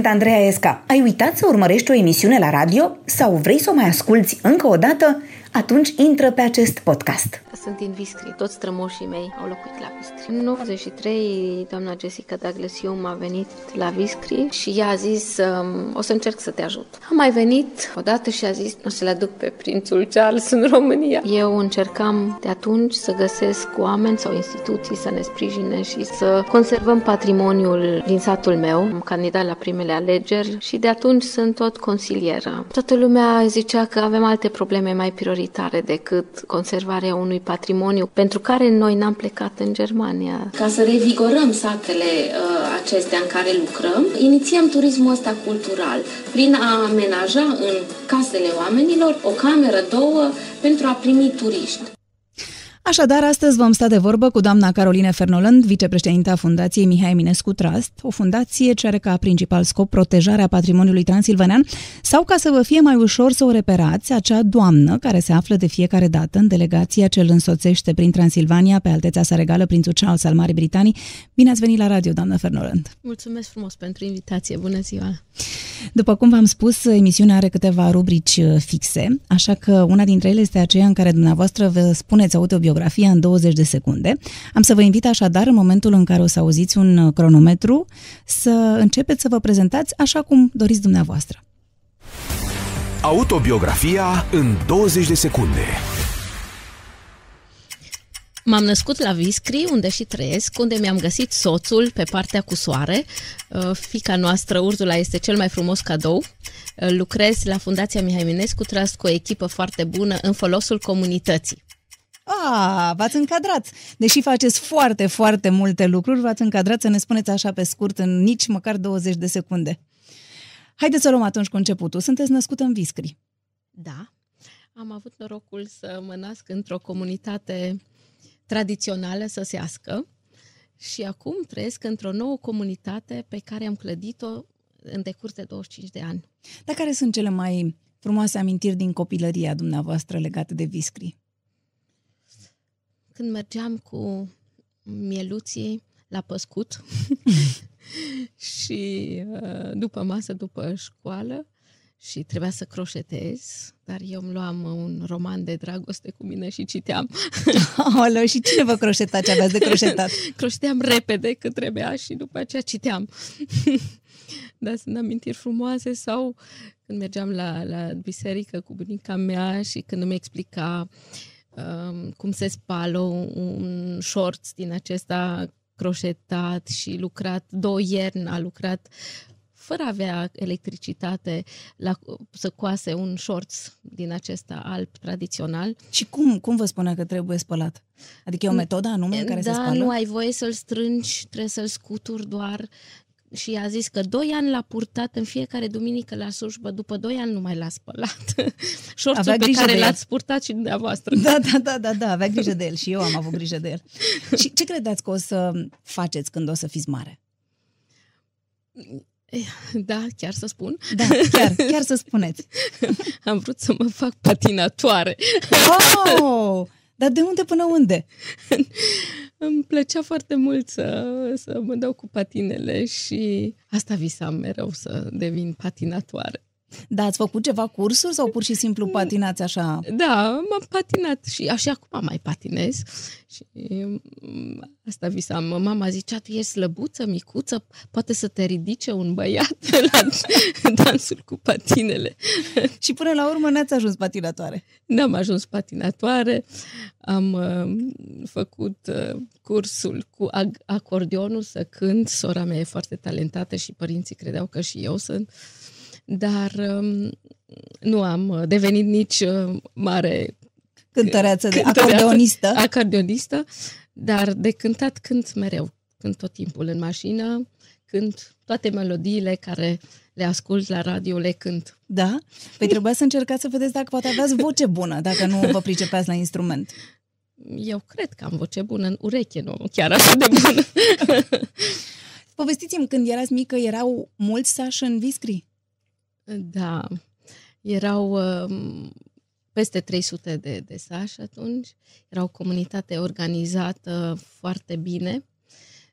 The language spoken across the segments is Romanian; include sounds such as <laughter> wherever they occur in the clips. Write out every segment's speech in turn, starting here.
Sunt Andreea Esca. Ai uitat să urmărești o emisiune la radio sau vrei să o mai asculți încă o dată? Atunci intră pe acest podcast. Sunt din Viscri. Toți strămoșii mei au locuit la Viscri. În 93, doamna Jessica Daglesiu m-a venit la Viscri și ea a zis um, o să încerc să te ajut. Am mai venit odată și a zis o să le aduc pe prințul Charles în România. Eu încercam de atunci să găsesc oameni sau instituții să ne sprijine și să conservăm patrimoniul din satul meu. Am candidat la primele alegeri și de atunci sunt tot consilieră. Toată lumea zicea că avem alte probleme mai prioritare decât conservarea unui patrimoniu pentru care noi n-am plecat în Germania. Ca să revigorăm satele uh, acestea în care lucrăm, inițiam turismul ăsta cultural prin a amenaja în casele oamenilor o cameră, două, pentru a primi turiști. Așadar, astăzi vom sta de vorbă cu doamna Caroline Fernoland, vicepreședinta Fundației Mihai Eminescu Trust, o fundație ce are ca principal scop protejarea patrimoniului transilvanean sau ca să vă fie mai ușor să o reperați, acea doamnă care se află de fiecare dată în delegația ce îl însoțește prin Transilvania pe alteța sa regală, prințul Charles al Marii Britanii. Bine ați venit la radio, doamnă Fernoland! Mulțumesc frumos pentru invitație, bună ziua! După cum v-am spus, emisiunea are câteva rubrici uh, fixe, așa că una dintre ele este aceea în care dumneavoastră vă spuneți autobiografia în 20 de secunde. Am să vă invit așadar, în momentul în care o să auziți un uh, cronometru, să începeți să vă prezentați așa cum doriți dumneavoastră. Autobiografia în 20 de secunde. M-am născut la Viscri, unde și trăiesc, unde mi-am găsit soțul pe partea cu soare. Uh, fica noastră, Urzula, este cel mai frumos cadou. Uh, lucrez la Fundația Mihai Minescu Trust cu o echipă foarte bună în folosul comunității. Ah, v-ați încadrat. Deși faceți foarte, foarte multe lucruri, v-ați încadrat să ne spuneți așa pe scurt în nici măcar 20 de secunde. Haideți să luăm atunci cu începutul. Sunteți născut în Viscri. Da, am avut norocul să mă nasc într-o comunitate tradițională săsească și acum trăiesc într-o nouă comunitate pe care am clădit-o în decurs de 25 de ani. Dar care sunt cele mai frumoase amintiri din copilăria dumneavoastră legate de Viscri? Când mergeam cu mieluții la păscut <laughs> <laughs> și uh, după masă, după școală, și trebuia să croșetez, dar eu îmi luam un roman de dragoste cu mine și citeam. <laughs> Aoleu, și cine vă croșeta ce aveați de croșetat? <laughs> Croșteam repede cât trebuia și după aceea citeam. <laughs> dar sunt amintiri frumoase sau când mergeam la, la biserică cu bunica mea și când îmi explica um, cum se spală un shorts din acesta croșetat și lucrat, două ierni a lucrat fără a avea electricitate, la, să coase un shorts din acesta alb tradițional. Și cum, cum vă spunea că trebuie spălat? Adică e o metodă anume în care da, se spală? Da, nu ai voie să-l strângi, trebuie să-l scuturi doar și a zis că doi ani l-a purtat în fiecare duminică la slujbă, după doi ani nu mai l-a spălat. <laughs> Șorțul pe care l-ați purtat și dumneavoastră. Da, da, da, da, da, avea grijă de el și eu am avut grijă de el. <laughs> și ce credeți că o să faceți când o să fiți mare? <laughs> Da, chiar să spun? Da, chiar, chiar să spuneți. <laughs> Am vrut să mă fac patinatoare. Oh! Dar de unde până unde? <laughs> Îmi plăcea foarte mult să, să mă dau cu patinele și asta visam mereu să devin patinatoare. Da, ați făcut ceva cursuri sau pur și simplu patinați așa? Da, m-am patinat și așa acum mai patinez. Și mm, asta visam. Mama zicea, tu ești slăbuță, micuță, poate să te ridice un băiat la <laughs> dansul cu patinele. <laughs> și până la urmă n-ați ajuns patinatoare? N-am ajuns patinatoare. Am uh, făcut uh, cursul cu acordeonul să cânt. Sora mea e foarte talentată și părinții credeau că și eu sunt dar um, nu am devenit nici uh, mare cântăreață de acordeonistă. acordeonistă, dar de cântat cânt mereu, cânt tot timpul în mașină, cânt toate melodiile care le ascult la radio, le cânt. Da? Păi trebuia să încercați să vedeți dacă poate aveați voce bună, dacă nu vă pricepeați la instrument. Eu cred că am voce bună în ureche, nu chiar așa de bună. <laughs> Povestiți-mi, când erați mică, erau mulți sași în Viscri? Da, erau uh, peste 300 de, de sași atunci, era o comunitate organizată foarte bine.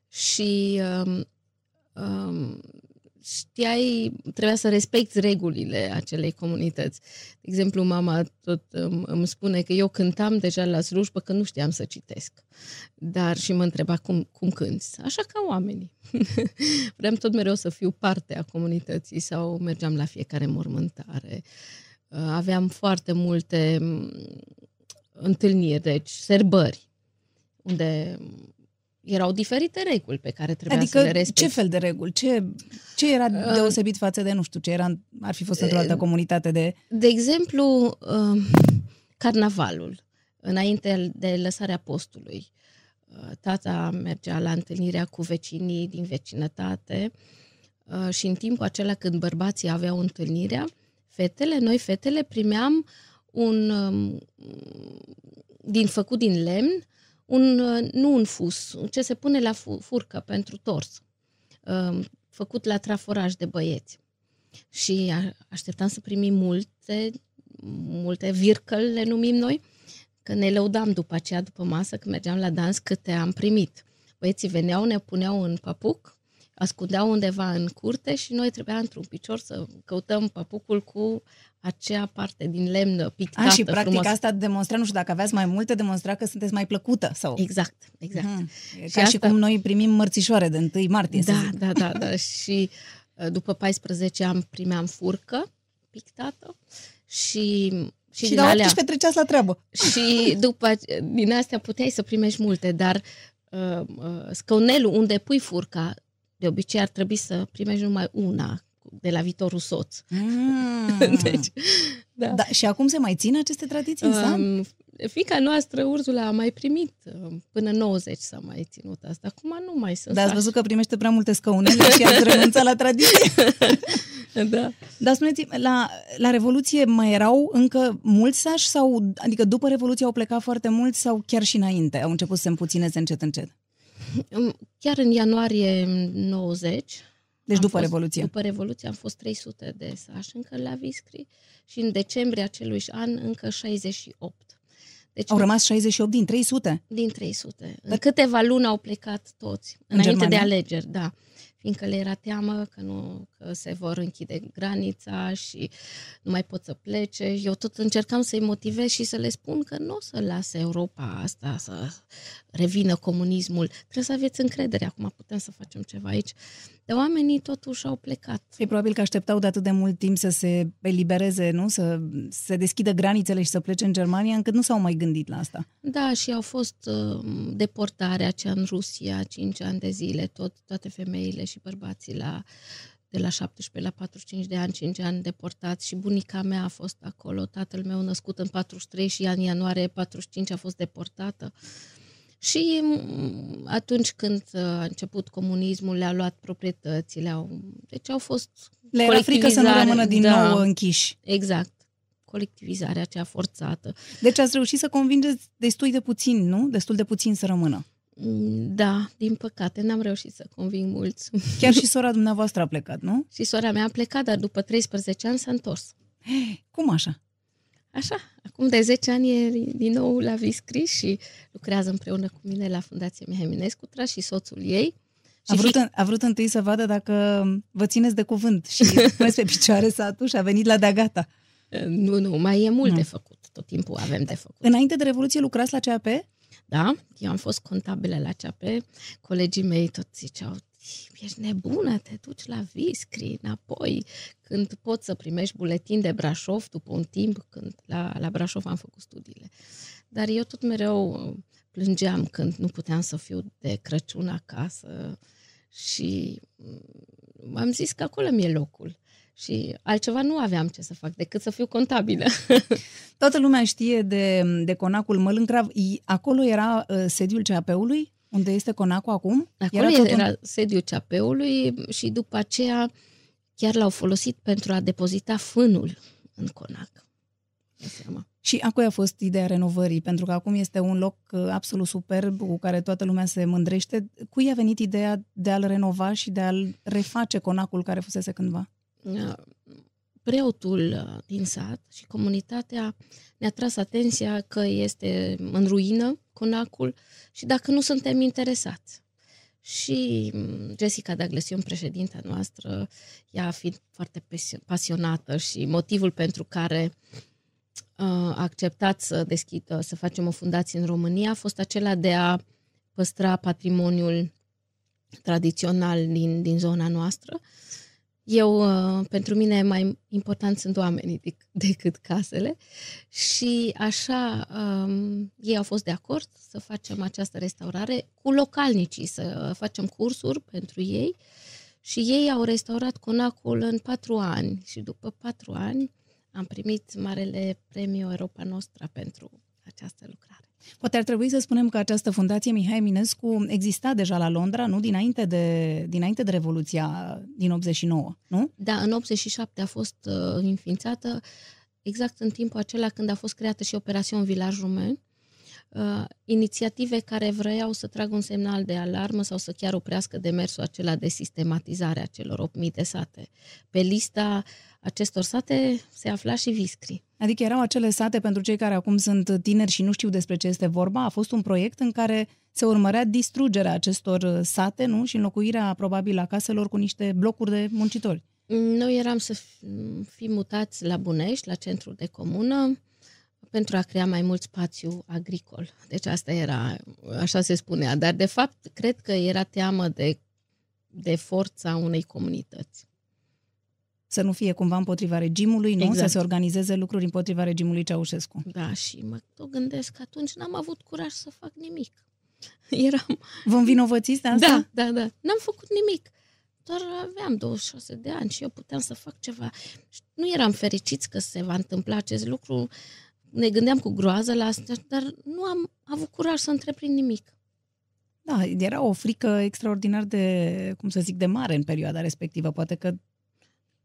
Și um, um, știai, trebuia să respecti regulile acelei comunități. De exemplu, mama tot îmi, îmi spune că eu cântam deja la slujbă că nu știam să citesc. Dar și mă întreba cum, cum cânti. Așa ca oamenii. <laughs> Vreau tot mereu să fiu parte a comunității sau mergeam la fiecare mormântare. Aveam foarte multe întâlniri, deci serbări, unde erau diferite reguli pe care trebuia adică să le respecti. ce fel de reguli? Ce, ce era uh, deosebit față de, nu știu, ce era, ar fi fost într-o altă uh, comunitate de... De exemplu, uh, carnavalul, înainte de lăsarea postului. Tata mergea la întâlnirea cu vecinii din vecinătate și în timpul acela când bărbații aveau întâlnirea, fetele, noi fetele primeam un um, din făcut din lemn un, uh, nu un fus, ce se pune la furcă pentru tors, um, făcut la traforaj de băieți. Și așteptam să primim multe, multe vircăl, le numim noi, că ne lăudam după aceea, după masă, când mergeam la dans, câte am primit. Băieții veneau, ne puneau în papuc, ascundeau undeva în curte și noi trebuia într-un picior să căutăm papucul cu acea parte din lemn pictată A, și practic frumos. asta demonstra, nu știu, dacă aveați mai multe, demonstra că sunteți mai plăcută. sau? Exact, exact. Hmm. Și Ca asta... și cum noi primim mărțișoare de 1 martie, da, să zic. Da, da, da. și uh, după 14 ani primeam furcă pictată și și, și la 18 alea, treceați la treabă. Și după, din astea puteai să primești multe, dar uh, uh, scăunelul unde pui furca, de obicei ar trebui să primești numai una, de la viitorul soț. Mm. <laughs> deci, da. da. Și acum se mai țin aceste tradiții în sat? Um, fica noastră, Urzula, a mai primit um, până 90 s-a mai ținut asta. Acum nu mai sunt. Dar ați văzut că primește prea multe scăunele și ați <laughs> renunțat la tradiție. <laughs> da. Dar spuneți la, la Revoluție mai erau încă mulți sași sau, adică după Revoluție au plecat foarte mulți sau chiar și înainte au început să se împuțineze încet încet? Chiar în ianuarie 90 deci am după fost, Revoluție. După Revoluție am fost 300 de sași încă la Viscri și în decembrie acelui an încă 68. Deci au rămas 68 din 300? Din 300. În câteva luni au plecat toți, în înainte Germania? de alegeri, da fiindcă le era teamă că, nu, că se vor închide granița și nu mai pot să plece. Eu tot încercam să-i motivez și să le spun că nu o să lase Europa asta să revină comunismul. Trebuie să aveți încredere, acum putem să facem ceva aici. Dar oamenii totuși au plecat. E probabil că așteptau de atât de mult timp să se elibereze, nu? Să se deschidă granițele și să plece în Germania, încât nu s-au mai gândit la asta. Da, și au fost uh, deportarea aceea în Rusia, 5 ani de zile, tot, toate femeile și bărbații la de la 17 la 45 de ani, 5 ani deportați și bunica mea a fost acolo, tatăl meu născut în 43 și în ianuarie 45 a fost deportată. Și mm, atunci când a început comunismul, le-a luat proprietățile, au, deci au fost Le era frică să nu rămână din da, nou închiși. Exact. Colectivizarea aceea forțată. Deci ați reușit să convingeți destul de puțin, nu? Destul de puțin să rămână. Mm, da, din păcate, n-am reușit să conving mulți. Chiar și sora dumneavoastră a plecat, nu? Și sora mea a plecat, dar după 13 ani s-a întors. Cum așa? Așa, acum de 10 ani e din nou la Viscri și lucrează împreună cu mine la Fundația Mihai Minescu Tra și soțul ei. A vrut, fi... a vrut întâi să vadă dacă vă țineți de cuvânt și puneți pe picioare satul și a venit la de gata. Nu, nu, mai e mult nu. de făcut. Tot timpul avem de făcut. Înainte de Revoluție lucrați la CAP? Da, eu am fost contabilă la CAP. Colegii mei tot ziceau, ești nebună, te duci la Viscri înapoi, când poți să primești buletin de Brașov după un timp, când la, la Brașov am făcut studiile. Dar eu tot mereu plângeam când nu puteam să fiu de Crăciun acasă și mm, am zis că acolo mi-e locul. Și altceva nu aveam ce să fac decât să fiu contabilă. <laughs> Toată lumea știe de, de conacul Mălâncrav. Acolo era uh, sediul CAP-ului? Unde este conacul acum? Acolo era, era un... sediul CAP-ului și după aceea chiar l-au folosit pentru a depozita fânul în conac. Și acolo a fost ideea renovării, pentru că acum este un loc uh, absolut superb cu care toată lumea se mândrește. Cui a venit ideea de a-l renova și de a-l reface conacul care fusese cândva? Preotul uh, din sat și comunitatea ne-a tras atenția că este în ruină conacul și dacă nu suntem interesați. și mm, Jessica D'Aglesion, președinta noastră, ea fiind foarte pasionată și motivul pentru care uh, a acceptat să deschidă, să facem o fundație în România a fost acela de a păstra patrimoniul tradițional din, din zona noastră. Eu, uh, pentru mine, mai important sunt oamenii <laughs> decât casele. Și așa um, ei au fost de acord să facem această restaurare cu localnicii, să facem cursuri pentru ei. Și ei au restaurat conacul în patru ani. Și după patru ani am primit Marele Premiu Europa Nostra pentru această lucrare. Poate ar trebui să spunem că această fundație Mihai Eminescu exista deja la Londra, nu? Dinainte de, dinainte de Revoluția din 89, nu? Da, în 87 a fost uh, înființată exact în timpul acela când a fost creată și Operațion Village Rumen, uh, inițiative care vreau să tragă un semnal de alarmă sau să chiar oprească demersul acela de sistematizare a celor 8.000 de sate. Pe lista acestor sate se afla și Viscri. Adică erau acele sate pentru cei care acum sunt tineri și nu știu despre ce este vorba. A fost un proiect în care se urmărea distrugerea acestor sate, nu? Și înlocuirea probabil a caselor cu niște blocuri de muncitori. Noi eram să fim mutați la Bunești, la centrul de comună, pentru a crea mai mult spațiu agricol. Deci asta era, așa se spunea. Dar, de fapt, cred că era teamă de, de forța unei comunități să nu fie cumva împotriva regimului, nu? Exact. Să se organizeze lucruri împotriva regimului Ceaușescu. Da, și mă tot gândesc că atunci n-am avut curaj să fac nimic. <laughs> Eram... Vă învinovățiți de asta? Da, da, da. N-am făcut nimic. Doar aveam 26 de ani și eu puteam să fac ceva. Nu eram fericiți că se va întâmpla acest lucru. Ne gândeam cu groază la asta, dar nu am avut curaj să întreprind nimic. Da, era o frică extraordinar de, cum să zic, de mare în perioada respectivă. Poate că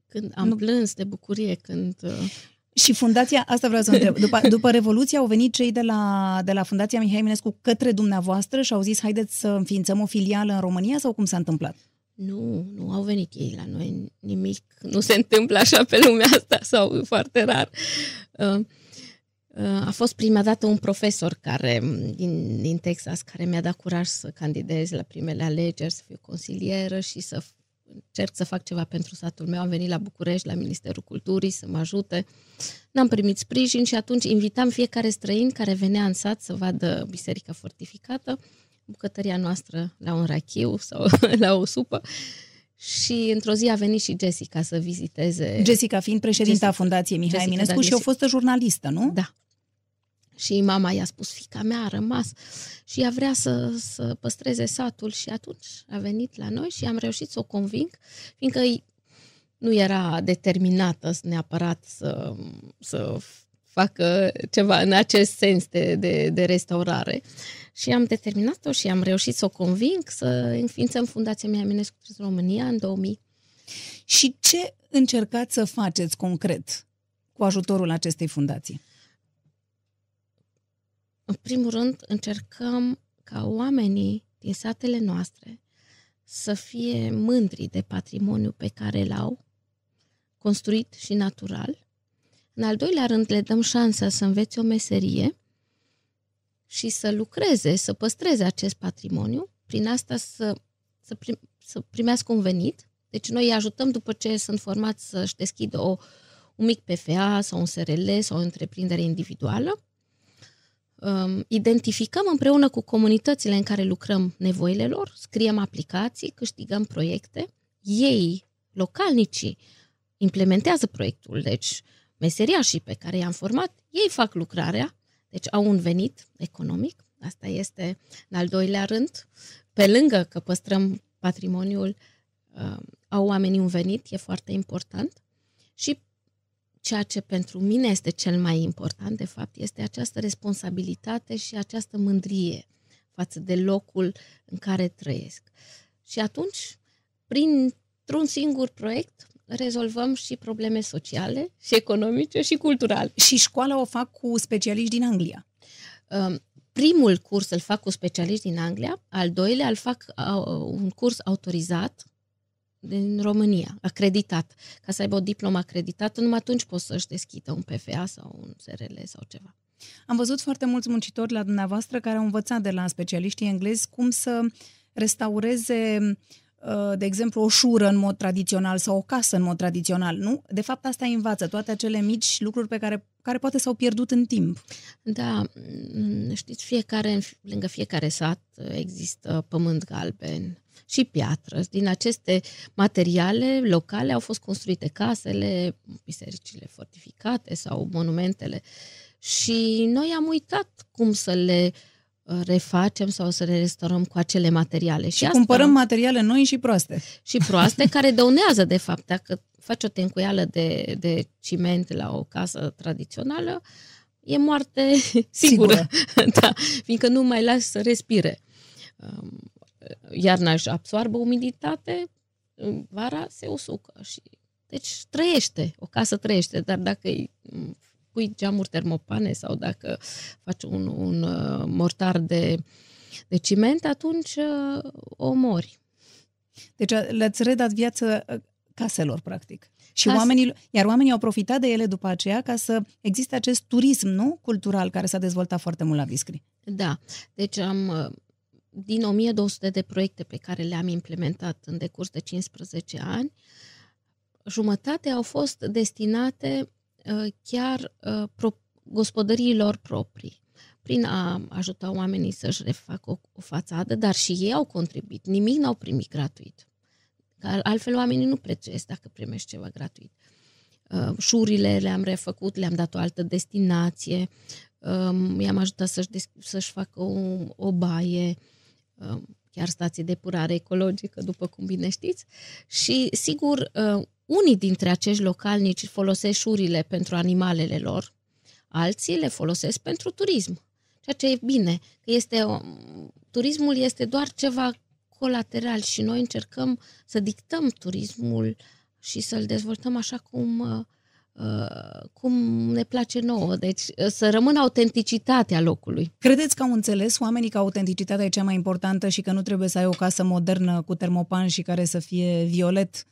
când am nu. plâns de bucurie, când... Uh, și fundația, asta vreau să întreb, <laughs> după, după Revoluție au venit cei de la, de la Fundația Mihai Eminescu către dumneavoastră și au zis haideți să înființăm o filială în România sau cum s-a întâmplat? Nu, nu au venit ei la noi, nimic nu se întâmplă așa pe lumea asta sau foarte rar. Uh, uh, a fost prima dată un profesor care, din, din Texas care mi-a dat curaj să candidez la primele alegeri, să fiu consilieră și să încerc să fac ceva pentru satul meu. Am venit la București, la Ministerul Culturii, să mă ajute. N-am primit sprijin și atunci invitam fiecare străin care venea în sat să vadă biserica fortificată, bucătăria noastră la un rachiu sau <laughs> la o supă. Și într-o zi a venit și Jessica să viziteze. Jessica fiind președinta Jessica, Fundației Mihai Jessica Eminescu și o fostă jurnalistă, nu? Da. Și mama i-a spus, fica mea a rămas și ea vrea să, să păstreze satul și atunci a venit la noi și am reușit să o conving, fiindcă nu era determinată neapărat să, să facă ceva în acest sens de, de, de restaurare. Și am determinat-o și am reușit să o conving să înființăm Fundația Mia Minescu România în 2000. Și ce încercați să faceți concret cu ajutorul acestei fundații? În primul rând, încercăm ca oamenii din satele noastre să fie mândri de patrimoniu pe care îl au, construit și natural. În al doilea rând, le dăm șansa să învețe o meserie și să lucreze, să păstreze acest patrimoniu, prin asta să, să, prim, să primească un venit. Deci noi îi ajutăm după ce sunt formați să-și deschidă o, un mic PFA sau un SRL sau o întreprindere individuală um, identificăm împreună cu comunitățile în care lucrăm nevoile lor, scriem aplicații, câștigăm proiecte, ei, localnicii, implementează proiectul, deci meseriașii pe care i-am format, ei fac lucrarea, deci au un venit economic, asta este în al doilea rând, pe lângă că păstrăm patrimoniul, uh, au oamenii un venit, e foarte important, și ceea ce pentru mine este cel mai important, de fapt, este această responsabilitate și această mândrie față de locul în care trăiesc. Și atunci, printr-un singur proiect, rezolvăm și probleme sociale, și economice, și culturale. Și școala o fac cu specialiști din Anglia. Um, primul curs îl fac cu specialiști din Anglia, al doilea îl fac uh, un curs autorizat din România, acreditat. Ca să aibă o diplomă acreditată, numai atunci poți să-și deschidă un PFA sau un SRL sau ceva. Am văzut foarte mulți muncitori la dumneavoastră care au învățat de la specialiștii englezi cum să restaureze uh, de exemplu, o șură în mod tradițional sau o casă în mod tradițional, nu? De fapt, asta învață toate acele mici lucruri pe care, care poate s-au pierdut în timp. Da, mm, știți, fiecare, lângă fiecare sat există pământ galben, și piatră. Din aceste materiale locale au fost construite casele, bisericile fortificate sau monumentele. Și noi am uitat cum să le uh, refacem sau să le restaurăm cu acele materiale. Și, și asta, cumpărăm materiale noi și proaste. Și proaste, care dăunează, de fapt. Dacă faci o tencuială de, de ciment la o casă tradițională, e moarte <laughs> sigură. sigură. da, fiindcă nu mai lași să respire. Um, iarna își absoarbă umiditate, vara se usucă și deci trăiește, o casă trăiește, dar dacă îi pui geamuri termopane sau dacă faci un, un uh, mortar de, de ciment, atunci uh, o mori. Deci le-ați redat viață uh, caselor, practic. Și Cas... oamenii, iar oamenii au profitat de ele după aceea ca să existe acest turism, nu? Cultural, care s-a dezvoltat foarte mult la Viscri. Da. Deci am din 1200 de proiecte pe care le-am implementat în decurs de 15 ani, jumătate au fost destinate uh, chiar uh, pro- gospodăriilor proprii prin a ajuta oamenii să-și refacă o, o fațadă, dar și ei au contribuit. Nimic n-au primit gratuit. Altfel oamenii nu prețuiesc dacă primești ceva gratuit. Uh, șurile le-am refăcut, le-am dat o altă destinație, um, i-am ajutat să-și, să-și facă o, o baie, Um, chiar stație de purare ecologică, după cum bine știți. Și, sigur, uh, unii dintre acești localnici folosesc șurile pentru animalele lor, alții le folosesc pentru turism. Ceea ce e bine, că este, turismul este doar ceva colateral și noi încercăm să dictăm turismul și să-l dezvoltăm așa cum uh, Uh, cum ne place nouă. Deci uh, să rămână autenticitatea locului. Credeți că au înțeles oamenii că autenticitatea e cea mai importantă și că nu trebuie să ai o casă modernă cu termopan și care să fie violet,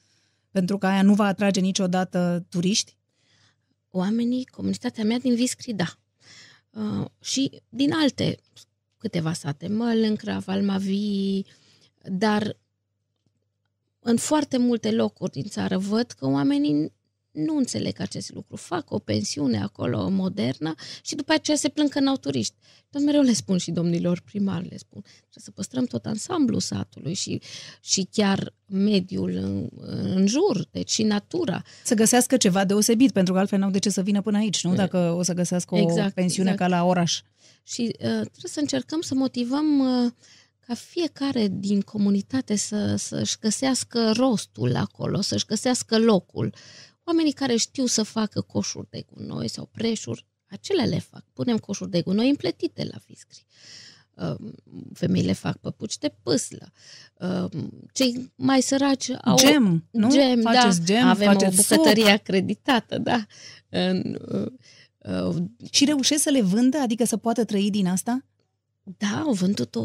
pentru că aia nu va atrage niciodată turiști? Oamenii, comunitatea mea din Viscri, da. Uh, și din alte câteva sate, Mălâncra, Valmavi, dar în foarte multe locuri din țară văd că oamenii nu înțeleg acest lucru. Fac o pensiune acolo modernă și după aceea se plâng că n-au turiști. Tot mereu le spun și domnilor primari, le spun. Trebuie să păstrăm tot ansamblu satului și, și chiar mediul în, în jur, deci și natura. Să găsească ceva deosebit, pentru că altfel n-au de ce să vină până aici, nu? Dacă o să găsească exact, o pensiune exact. ca la oraș. Și uh, trebuie să încercăm să motivăm uh, ca fiecare din comunitate să, să-și găsească rostul acolo, să-și găsească locul Oamenii care știu să facă coșuri de gunoi sau preșuri, acelea le fac. Punem coșuri de gunoi împletite la fiscri. Um, femeile fac păpuci de pâslă. Um, cei mai săraci au... Gem, nu? Gem, Faceți da. Gem, Avem faceți o bucătărie suc. acreditată, da. Uh, uh, și reușesc să le vândă? Adică să poată trăi din asta? Da, au vândut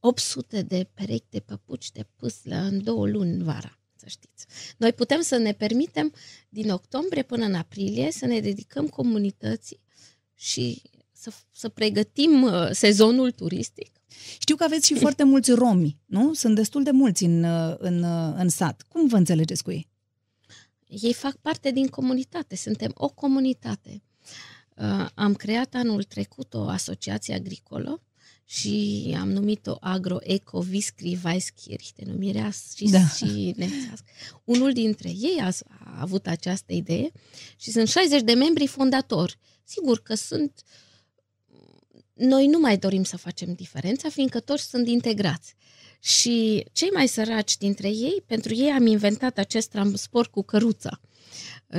800 de perechi de păpuci de pâslă în două luni vara să știți. Noi putem să ne permitem din octombrie până în aprilie să ne dedicăm comunității și să, să pregătim uh, sezonul turistic. Știu că aveți și foarte mulți romi, nu? Sunt destul de mulți în, uh, în, uh, în sat. Cum vă înțelegeți cu ei? Ei fac parte din comunitate, suntem o comunitate. Am creat anul trecut o asociație agricolă și am numit-o Agro-Eco Viscri Weiskirch, denumirea și, da. și nețească. Unul dintre ei a, a avut această idee și sunt 60 de membri fondatori. Sigur că sunt... Noi nu mai dorim să facem diferența, fiindcă toți sunt integrați. Și cei mai săraci dintre ei, pentru ei am inventat acest transport cu căruța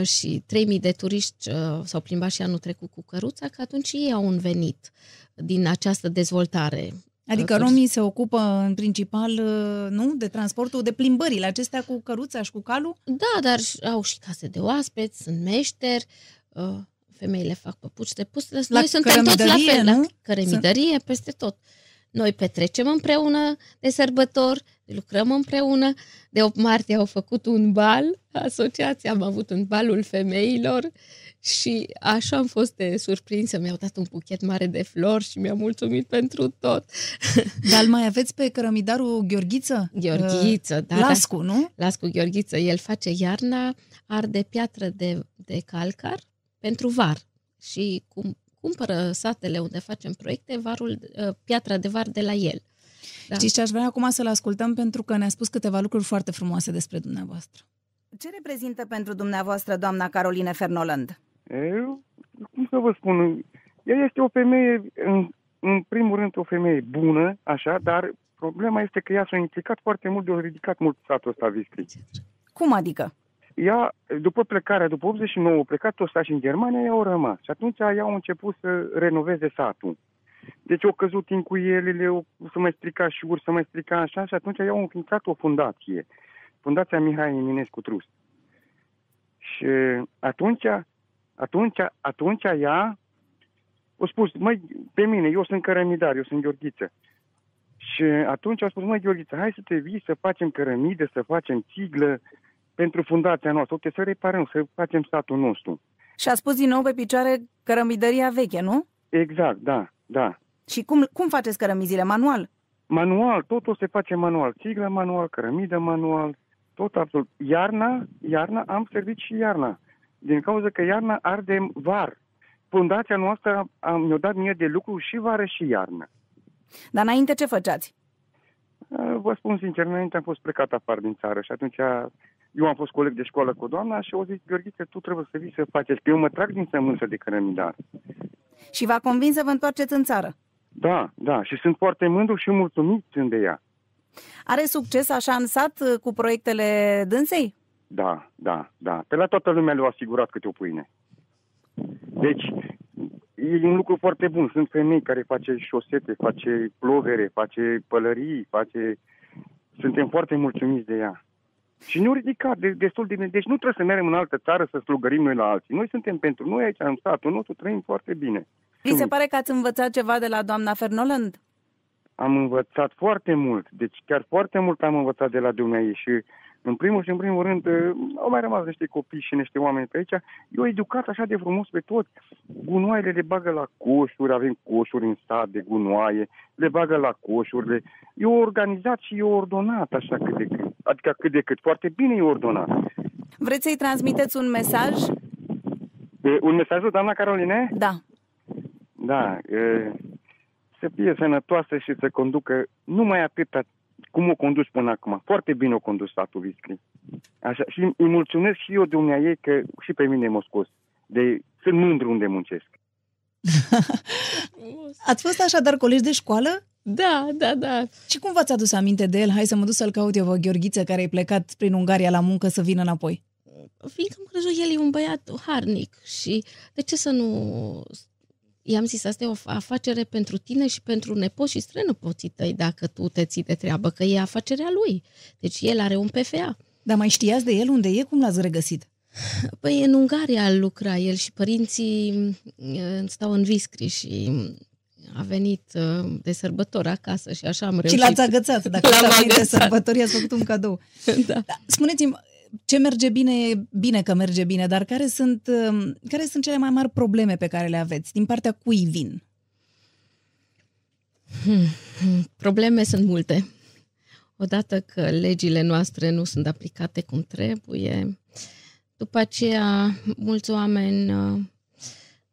și 3000 de turiști uh, s-au plimbat și anul trecut cu căruța, că atunci ei au un venit din această dezvoltare. Adică romii se ocupă în principal, uh, nu, de transportul, de plimbările acestea cu căruța și cu calul? Da, dar au și case de oaspeți, sunt meșteri, uh, femeile fac păpuci de pus. La Noi suntem toți la fel, nu? la căremidărie, peste tot. Noi petrecem împreună de sărbători, lucrăm împreună. De 8 martie au făcut un bal, asociația, am avut un balul femeilor și așa am fost de surprinsă. Mi-au dat un buchet mare de flori și mi-au mulțumit pentru tot. <laughs> Dar mai aveți pe cărămidarul Gheorghiță? Gheorghiță, uh, da. Lascu, nu? Lascu Gheorghiță. El face iarna, arde piatră de, de calcar pentru var și cum cumpără satele unde facem proiecte varul, uh, piatra de var de la el. Da. Știți ce aș vrea acum să-l ascultăm pentru că ne-a spus câteva lucruri foarte frumoase despre dumneavoastră. Ce reprezintă pentru dumneavoastră doamna Caroline Fernoland? Eu, cum să vă spun, ea este o femeie, în, în primul rând o femeie bună, așa, dar problema este că ea s-a implicat foarte mult de o ridicat mult satul ăsta Viscri. Cum adică? Ea, după plecarea, după 89, plecat tot și în Germania, ea au rămas. Și atunci ea au început să renoveze satul. Deci au căzut incuielile, o, să mai strica șuri, să mai strica așa și atunci ea au înființat o fundație. Fundația Mihai Eminescu Trust. Și atunci, atunci, atunci ea a spus, măi, pe mine, eu sunt cărămidar, eu sunt Gheorghiță. Și atunci a spus, măi, Gheorghiță, hai să te vii să facem cărămidă, să facem țiglă, pentru fundația noastră. Uite, să reparăm, să facem statul nostru. Și a spus din nou pe picioare cărămidăria veche, nu? Exact, da, da. Și cum, cum faceți cărămizile? Manual? Manual, totul se face manual. Țiglă manual, cărămidă manual, tot absolut. Iarna, iarna, am servit și iarna. Din cauza că iarna arde var. Fundația noastră am, mi-a dat mie de lucru și vară și iarnă. Dar înainte ce făceați? Vă spun sincer, înainte am fost plecat afară din țară și atunci eu am fost coleg de școală cu doamna și o zis, Gheorghiță, tu trebuie să vii să faceți, că eu mă trag din sămânță de cărămidar. Și v-a convins să vă întoarceți în țară? Da, da, și sunt foarte mândru și mulțumit sunt de ea. Are succes așa în sat uh, cu proiectele dânsei? Da, da, da. Pe la toată lumea le-au asigurat câte o pâine. Deci, e un lucru foarte bun. Sunt femei care face șosete, face plovere, face pălării, face... Suntem foarte mulțumiți de ea. Și ne-au ridicat de, destul de bine. Deci nu trebuie să mergem în altă țară să slugărim noi la alții. Noi suntem pentru noi aici, în statul nostru, trăim foarte bine. Vi se pare că ați învățat ceva de la doamna Fernoland? Am învățat foarte mult. Deci chiar foarte mult am învățat de la dumneavoastră și în primul și în primul rând, uh, au mai rămas niște copii și niște oameni pe aici. Eu educat așa de frumos pe toți. Gunoaiele le bagă la coșuri, avem coșuri în stat de gunoaie, le bagă la coșuri. Le... E organizat și e ordonat așa cât de cât. Adică cât de cât. Foarte bine e ordonat. Vreți să-i transmiteți un mesaj? E, un mesaj, doamna Caroline? Da. Da. E, să fie sănătoasă și să conducă numai atâta cum o condus până acum. Foarte bine o condus statul Viscri. Așa, și îi mulțumesc și eu de ei că și pe mine m-a scos. De, sunt mândru unde muncesc. <laughs> Ați fost așadar colegi de școală? Da, da, da. Și cum v-ați adus aminte de el? Hai să mă duc să-l caut eu, vă, Gheorghiță, care ai plecat prin Ungaria la muncă să vină înapoi. Fiindcă am crezut, el e un băiat harnic și de ce să nu i-am zis, asta e o afacere pentru tine și pentru nepoți și strănăpoții tăi, dacă tu te ții de treabă, că e afacerea lui. Deci el are un PFA. Dar mai știați de el unde e? Cum l-ați regăsit? Păi în Ungaria lucra el și părinții stau în Viscri și a venit de sărbători acasă și așa am reușit. Și l-ați agățat, dacă l-am venit de sărbători, i-ați făcut un cadou. <laughs> da. da. Spuneți-mi, ce merge bine, e bine că merge bine, dar care sunt, um, care sunt cele mai mari probleme pe care le aveți? Din partea cui vin? Hmm, hmm, probleme sunt multe. Odată că legile noastre nu sunt aplicate cum trebuie, după aceea mulți oameni uh,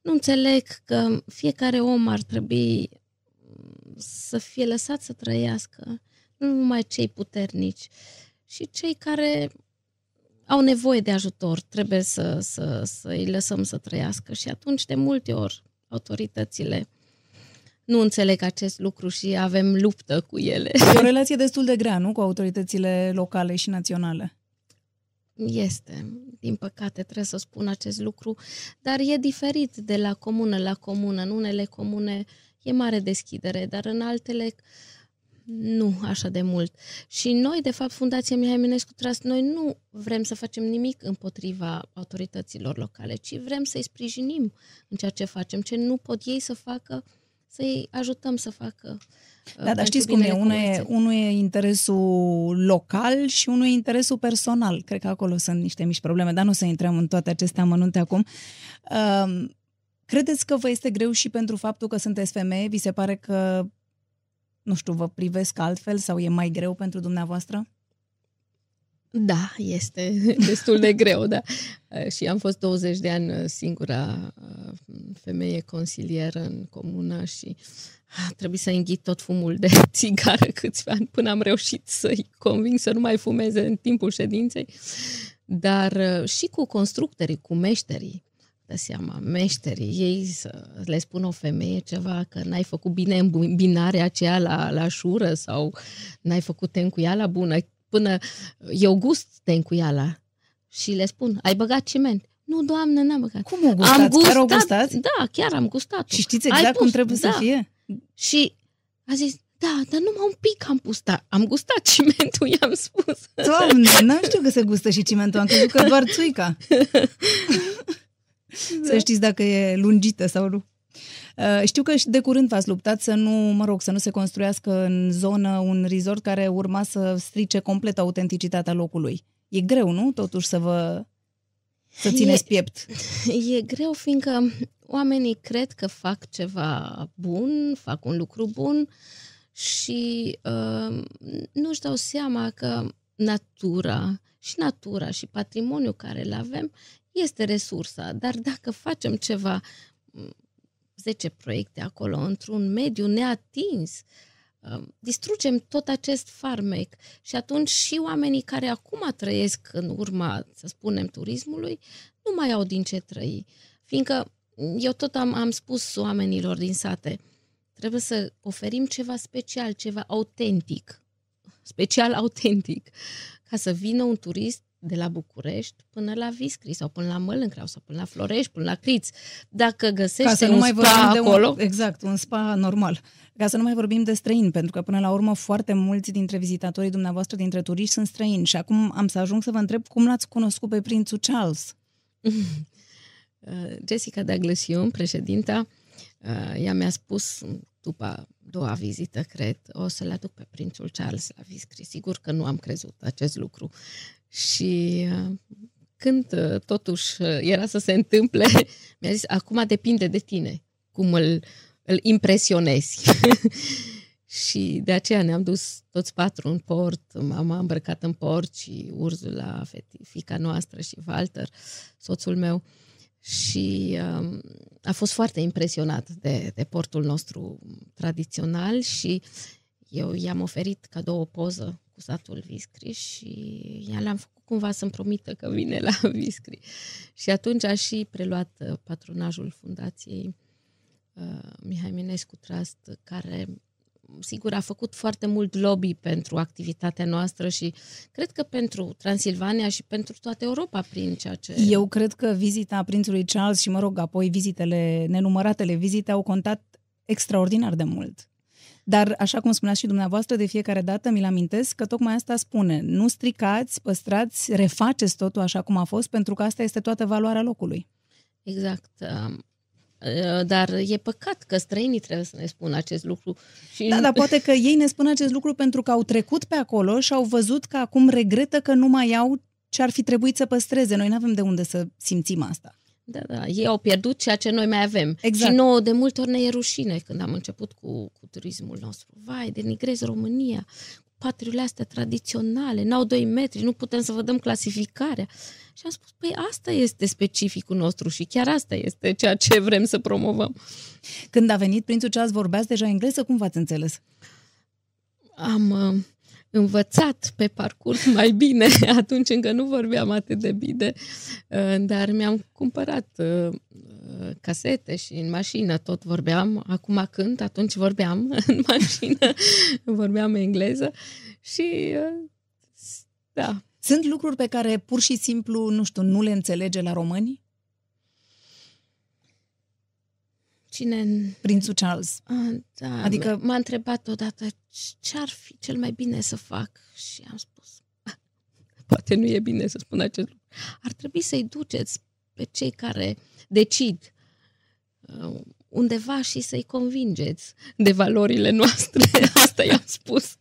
nu înțeleg că fiecare om ar trebui să fie lăsat să trăiască, nu numai cei puternici, și cei care au nevoie de ajutor, trebuie să, să, să îi lăsăm să trăiască și atunci de multe ori autoritățile nu înțeleg acest lucru și avem luptă cu ele. E o <laughs> relație destul de grea, nu, cu autoritățile locale și naționale? Este, din păcate trebuie să spun acest lucru, dar e diferit de la comună la comună. În unele comune e mare deschidere, dar în altele uh, nu așa de mult. Și noi, de fapt, Fundația Mihai Eminescu Trust, noi nu vrem să facem nimic împotriva autorităților locale, ci vrem să-i sprijinim în ceea ce facem. Ce nu pot ei să facă, să-i ajutăm să facă da, dar știți cum e, unul, e, unul e interesul local și unul e interesul personal. Cred că acolo sunt niște mici probleme, dar nu să intrăm în toate aceste amănunte acum. Uh, credeți că vă este greu și pentru faptul că sunteți femeie? Vi se pare că, nu știu, vă privesc altfel sau e mai greu pentru dumneavoastră? Da, este <laughs> destul de greu, da. Uh, și am fost 20 de ani uh, singura uh, femeie consilieră în comună și a trebuit să înghit tot fumul de <laughs> țigară câțiva ani până am reușit să-i conving să nu mai fumeze în timpul ședinței. Dar și cu constructorii, cu meșterii, dă seama, meșterii, ei să le spun o femeie ceva că n-ai făcut bine în binarea aceea la, la șură sau n-ai făcut tencuiala bună, până eu gust tencuiala și le spun, ai băgat ciment. Nu, doamne, n-am băgat. Cum o gustați? Am gustat, chiar o gustați? Da, chiar am gustat Și știți exact pus, cum trebuie da. să fie? Și a zis, da, dar numai un pic am pustat. Am gustat <laughs> cimentul, i-am spus. Doamne, n-am știut că se gustă și cimentul, am crezut că doar țuica. <laughs> Da. Să știți dacă e lungită sau nu. Uh, știu că și de curând v-ați luptat să nu, mă rog, să nu se construiască în zonă un resort care urma să strice complet autenticitatea locului. E greu, nu? Totuși să vă să țineți e, piept. E greu, fiindcă oamenii cred că fac ceva bun, fac un lucru bun și uh, nu-și dau seama că natura și natura și patrimoniul care îl avem este resursa, dar dacă facem ceva 10 proiecte acolo, într-un mediu neatins. Um, distrugem tot acest farmec și atunci și oamenii care acum trăiesc în urma, să spunem, turismului, nu mai au din ce trăi. Fiindcă eu tot am, am spus oamenilor din sate, trebuie să oferim ceva special, ceva autentic, special autentic, ca să vină un turist de la București până la Viscri sau până la Mălâncreau sau până la Florești, până la Criț. Dacă găsește Ca să nu un mai spa de acolo... Un, exact, un spa normal. Ca să nu mai vorbim de străini, pentru că până la urmă foarte mulți dintre vizitatorii dumneavoastră, dintre turiști, sunt străini. Și acum am să ajung să vă întreb cum l-ați cunoscut pe prințul Charles? <laughs> Jessica Douglas Hume, președinta, uh, ea mi-a spus după doua vizită, cred, o să-l aduc pe prințul Charles la Viscri. Sigur că nu am crezut acest lucru. Și uh, când uh, totuși uh, era să se întâmple, <laughs> mi-a zis, acum depinde de tine cum îl, îl impresionezi. <laughs> și de aceea ne-am dus toți patru în port, mama a îmbrăcat în port și Urzula, fica noastră și Walter, soțul meu. Și um, a fost foarte impresionat de, de portul nostru tradițional și eu i-am oferit cadou o poză cu satul Viscri și ea le-am făcut cumva să-mi promită că vine la <laughs> Viscri. Și atunci a și preluat uh, patronajul fundației uh, Mihai Minescu Trust, care sigur a făcut foarte mult lobby pentru activitatea noastră și cred că pentru Transilvania și pentru toată Europa prin ceea ce... Eu cred că vizita prințului Charles și, mă rog, apoi vizitele, nenumăratele vizite au contat extraordinar de mult. Dar, așa cum spuneați și dumneavoastră, de fiecare dată mi-l amintesc că tocmai asta spune. Nu stricați, păstrați, refaceți totul așa cum a fost, pentru că asta este toată valoarea locului. Exact. Um, uh, dar e păcat că străinii trebuie să ne spună acest lucru. Și... Da, dar poate că ei ne spun acest lucru pentru că au trecut pe acolo și au văzut că acum regretă că nu mai au ce ar fi trebuit să păstreze. Noi nu avem de unde să simțim asta. Da, da, ei au pierdut ceea ce noi mai avem. Exact. Și nouă de multe ori ne e rușine când am început cu, cu turismul nostru. Vai, denigrez România, patriile astea tradiționale, n-au 2 metri, nu putem să vă dăm clasificarea. Și am spus, păi asta este specificul nostru și chiar asta este ceea ce vrem să promovăm. Când a venit Prințul Charles, vorbeați deja engleză? Cum v-ați înțeles? Am... Uh, învățat pe parcurs mai bine. <laughs> Atunci încă nu vorbeam atât de bine, uh, dar mi-am cumpărat uh, casete și în mașină tot vorbeam. Acum când? Atunci vorbeam <laughs> în mașină, vorbeam engleză și uh, da. Sunt lucruri pe care pur și simplu, nu știu, nu le înțelege la români? Cine? Prințul Charles. A, da, adică m-a întrebat odată ce ar fi cel mai bine să fac și am spus, poate nu e bine să spun acest lucru. Ar trebui să-i duceți pe cei care decid uh, undeva și să-i convingeți de valorile noastre. <laughs> Asta i-am spus.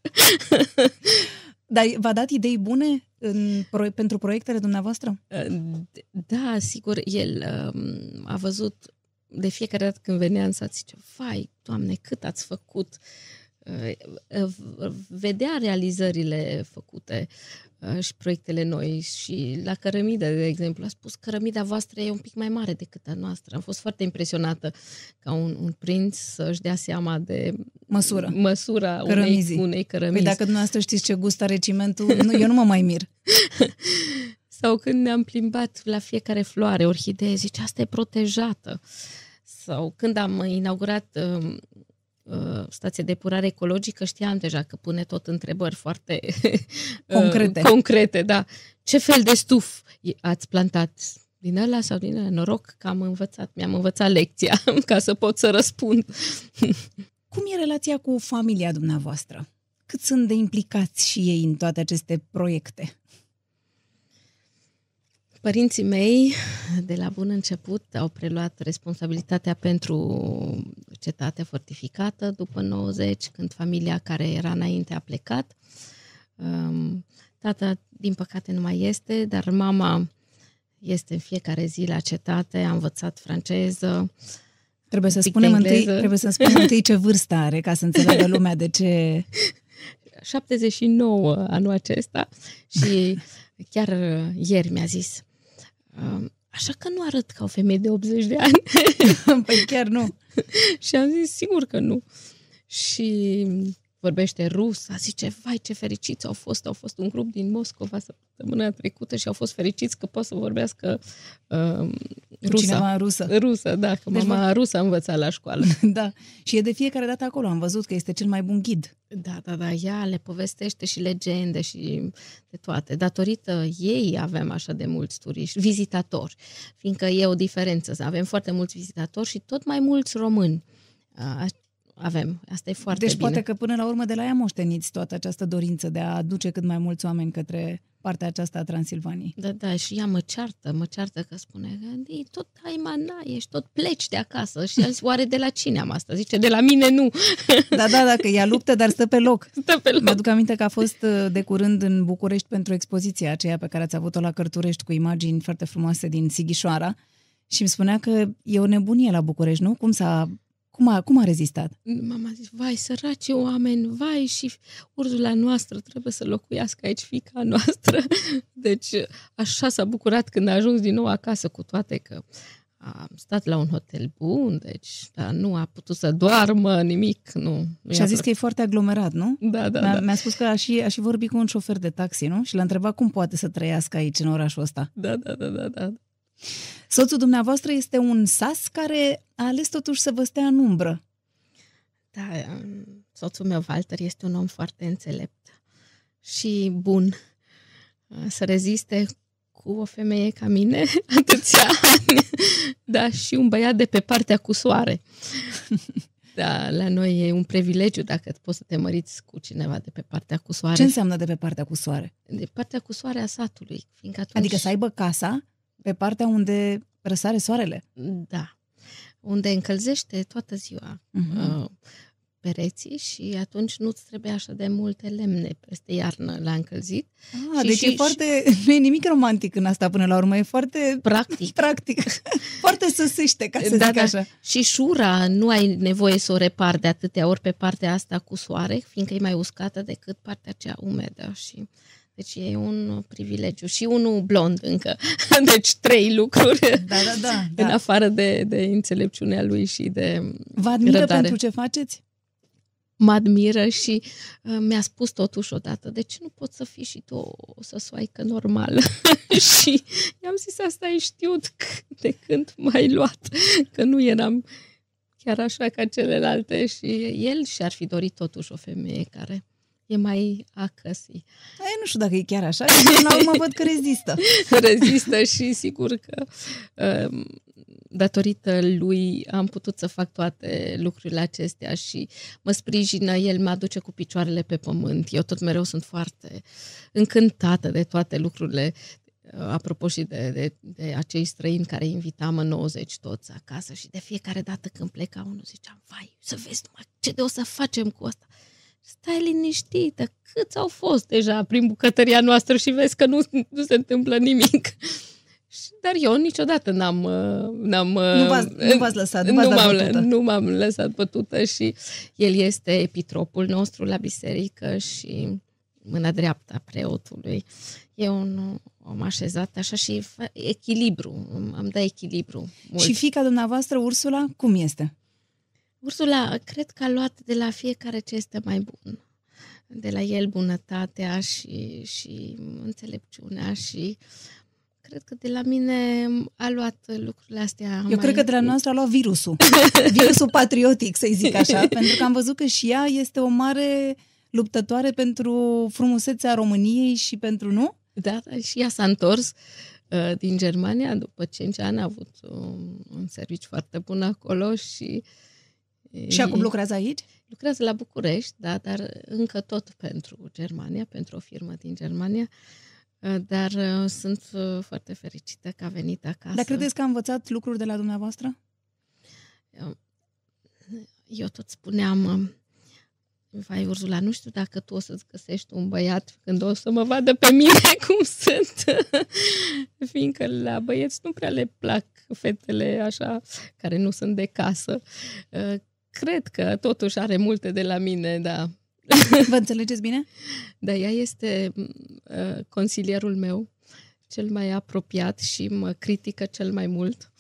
<laughs> Dar v-a dat idei bune în, pro, pentru proiectele dumneavoastră? Da, sigur, el um, a văzut de fiecare dată când venea în sat, zice, vai, Doamne, cât ați făcut! Uh, uh, vedea realizările făcute uh, și proiectele noi și la cărămidă, de exemplu, a spus cărămida voastră e un pic mai mare decât a noastră. Am fost foarte impresionată ca un, un prinț să-și dea seama de Măsură. măsura unei, unei cărămizi. Păi dacă dumneavoastră știți ce gust are cimentul, nu, eu nu mă mai mir. <laughs> Sau când ne-am plimbat la fiecare floare, orhidee, zice, asta e protejată. Sau când am inaugurat uh, uh, stație de epurare ecologică, știam deja că pune tot întrebări foarte <laughs> concrete. Uh, concrete, da. Ce fel de stuf ați plantat? Din ăla sau din ăla? Noroc că am învățat, mi-am învățat lecția <laughs> ca să pot să răspund. <laughs> Cum e relația cu familia dumneavoastră? Cât sunt de implicați și ei în toate aceste proiecte? Părinții mei, de la bun început, au preluat responsabilitatea pentru cetatea fortificată după 90, când familia care era înainte a plecat. Um, tata, din păcate, nu mai este, dar mama este în fiecare zi la cetate, a învățat franceză, Trebuie să spunem întâi, trebuie să spunem întâi ce vârstă are, ca să înțeleagă lumea de ce... <laughs> 79 anul acesta și chiar ieri mi-a zis așa că nu arăt ca o femeie de 80 de ani. <laughs> păi chiar nu. <laughs> și am zis, sigur că nu. Și vorbește rusa, zice, vai ce fericiți au fost, au fost un grup din Moscova săptămâna trecută și au fost fericiți că pot să vorbească uh, rusa. Cineva rusă. Rusă, da, că deci mama rusă a învățat la școală. <laughs> da, și e de fiecare dată acolo, am văzut că este cel mai bun ghid. Da, da, da, ea le povestește și legende și de toate. Datorită ei avem așa de mulți turiști, vizitatori, fiindcă e o diferență. Avem foarte mulți vizitatori și tot mai mulți români avem. Asta e foarte deci bine. poate că până la urmă de la ea moșteniți toată această dorință de a aduce cât mai mulți oameni către partea aceasta a Transilvaniei. Da, da, și ea mă ceartă, mă ceartă că spune că tot ai mana, ești tot pleci de acasă. Și zis, oare de la cine am asta? Zice, de la mine nu. <laughs> Da, da, dacă ea luptă, dar stă pe loc. <laughs> Stă pe loc. Mi-aduc aminte că a fost uh, de curând în București pentru expoziția aceea pe care ați avut-o la Cărturești cu imagini foarte frumoase din Sighișoara și îmi spunea că e o nebunie la București, nu? Cum s-a cum a, cum a rezistat? Mama a zis, vai, săraci oameni, vai, și urzula noastră trebuie să locuiască aici, fica noastră. <laughs> Deci, așa s-a bucurat când a ajuns din nou acasă, cu toate că a stat la un hotel bun, deci dar nu a putut să doarmă, nimic. Nu, nu și a zis că e foarte aglomerat, nu? Da, da, mi-a, da. Mi-a spus că a și, a și vorbit cu un șofer de taxi, nu? Și l-a întrebat cum poate să trăiască aici, în orașul ăsta. Da, da, da, da, da. Soțul dumneavoastră este un sas care a ales totuși să vă stea în umbră. Da, soțul meu, Walter, este un om foarte înțelept și bun. Să reziste cu o femeie ca mine <laughs> atâția ani, da, și un băiat de pe partea cu soare. <laughs> Da, la noi e un privilegiu dacă poți să te măriți cu cineva de pe partea cu soare. Ce înseamnă de pe partea cu soare? De partea cu soare a satului. Fiindcă atunci... Adică să aibă casa pe partea unde răsare soarele. Da. Unde încălzește toată ziua uh-huh. pereții și atunci nu-ți trebuie așa de multe lemne peste iarnă la încălzit. Ah, și, deci și, e foarte... Și... <laughs> Nu e nimic romantic în asta până la urmă, e foarte... Practic. <laughs> Practic. <laughs> foarte săsește, ca să da, zic da. așa. Și șura nu ai nevoie să o repar de atâtea ori pe partea asta cu soare, fiindcă e mai uscată decât partea aceea umedă și... Deci e un privilegiu. Și unul blond încă. <laughs> Deci trei lucruri. Da, da, da. <laughs> În da. afară de, de înțelepciunea lui și de Vă admiră răbdare. pentru ce faceți? Mă admiră și uh, mi-a spus totuși odată, de ce nu poți să fii și tu o, o săsoaică normală? <laughs> și i-am zis, asta ai știut de când m-ai luat, că nu eram chiar așa ca celelalte și el și-ar fi dorit totuși o femeie care e mai acăsii. Ai, nu știu dacă e chiar așa, și până la urmă văd că rezistă. <laughs> rezistă și sigur că um, datorită lui am putut să fac toate lucrurile acestea și mă sprijină, el mă aduce cu picioarele pe pământ. Eu tot mereu sunt foarte încântată de toate lucrurile apropo și de, de, de acei străini care invitam în 90 toți acasă și de fiecare dată când pleca unul ziceam, vai, să vezi numai ce de o să facem cu asta. Stai liniștită, câți au fost deja prin bucătăria noastră și vezi că nu, nu se întâmplă nimic. Dar eu niciodată n-am... n-am nu, v-ați, nu v-ați lăsat, nu, nu, m-am, bătută. nu m-am lăsat bătută și el este epitropul nostru la biserică și mâna dreapta preotului. E un om așezat așa și echilibru, îmi dă echilibru. Mult. Și fica dumneavoastră, Ursula, cum este? Ursula, cred că a luat de la fiecare ce este mai bun. De la el bunătatea și, și înțelepciunea și cred că de la mine a luat lucrurile astea. Eu mai... cred că de la noastră a luat virusul. <laughs> virusul patriotic, să-i zic așa, <laughs> pentru că am văzut că și ea este o mare luptătoare pentru frumusețea României și pentru, nu? Da, da și ea s-a întors uh, din Germania după 5 ani, a avut un, un serviciu foarte bun acolo și... Și acum lucrează aici? Lucrează la București, da, dar încă tot pentru Germania, pentru o firmă din Germania. Uh, dar uh, sunt uh, foarte fericită că a venit acasă. Dar credeți că a învățat lucruri de la dumneavoastră? Eu, eu tot spuneam, um, vai Urzula, nu știu dacă tu o să-ți găsești un băiat când o să mă vadă pe mine <laughs> cum sunt. <laughs> Fiindcă la băieți nu prea le plac fetele așa, care nu sunt de casă. Cred că totuși are multe de la mine, da. <laughs> Vă înțelegeți bine? Da, ea este uh, consilierul meu, cel mai apropiat și mă critică cel mai mult.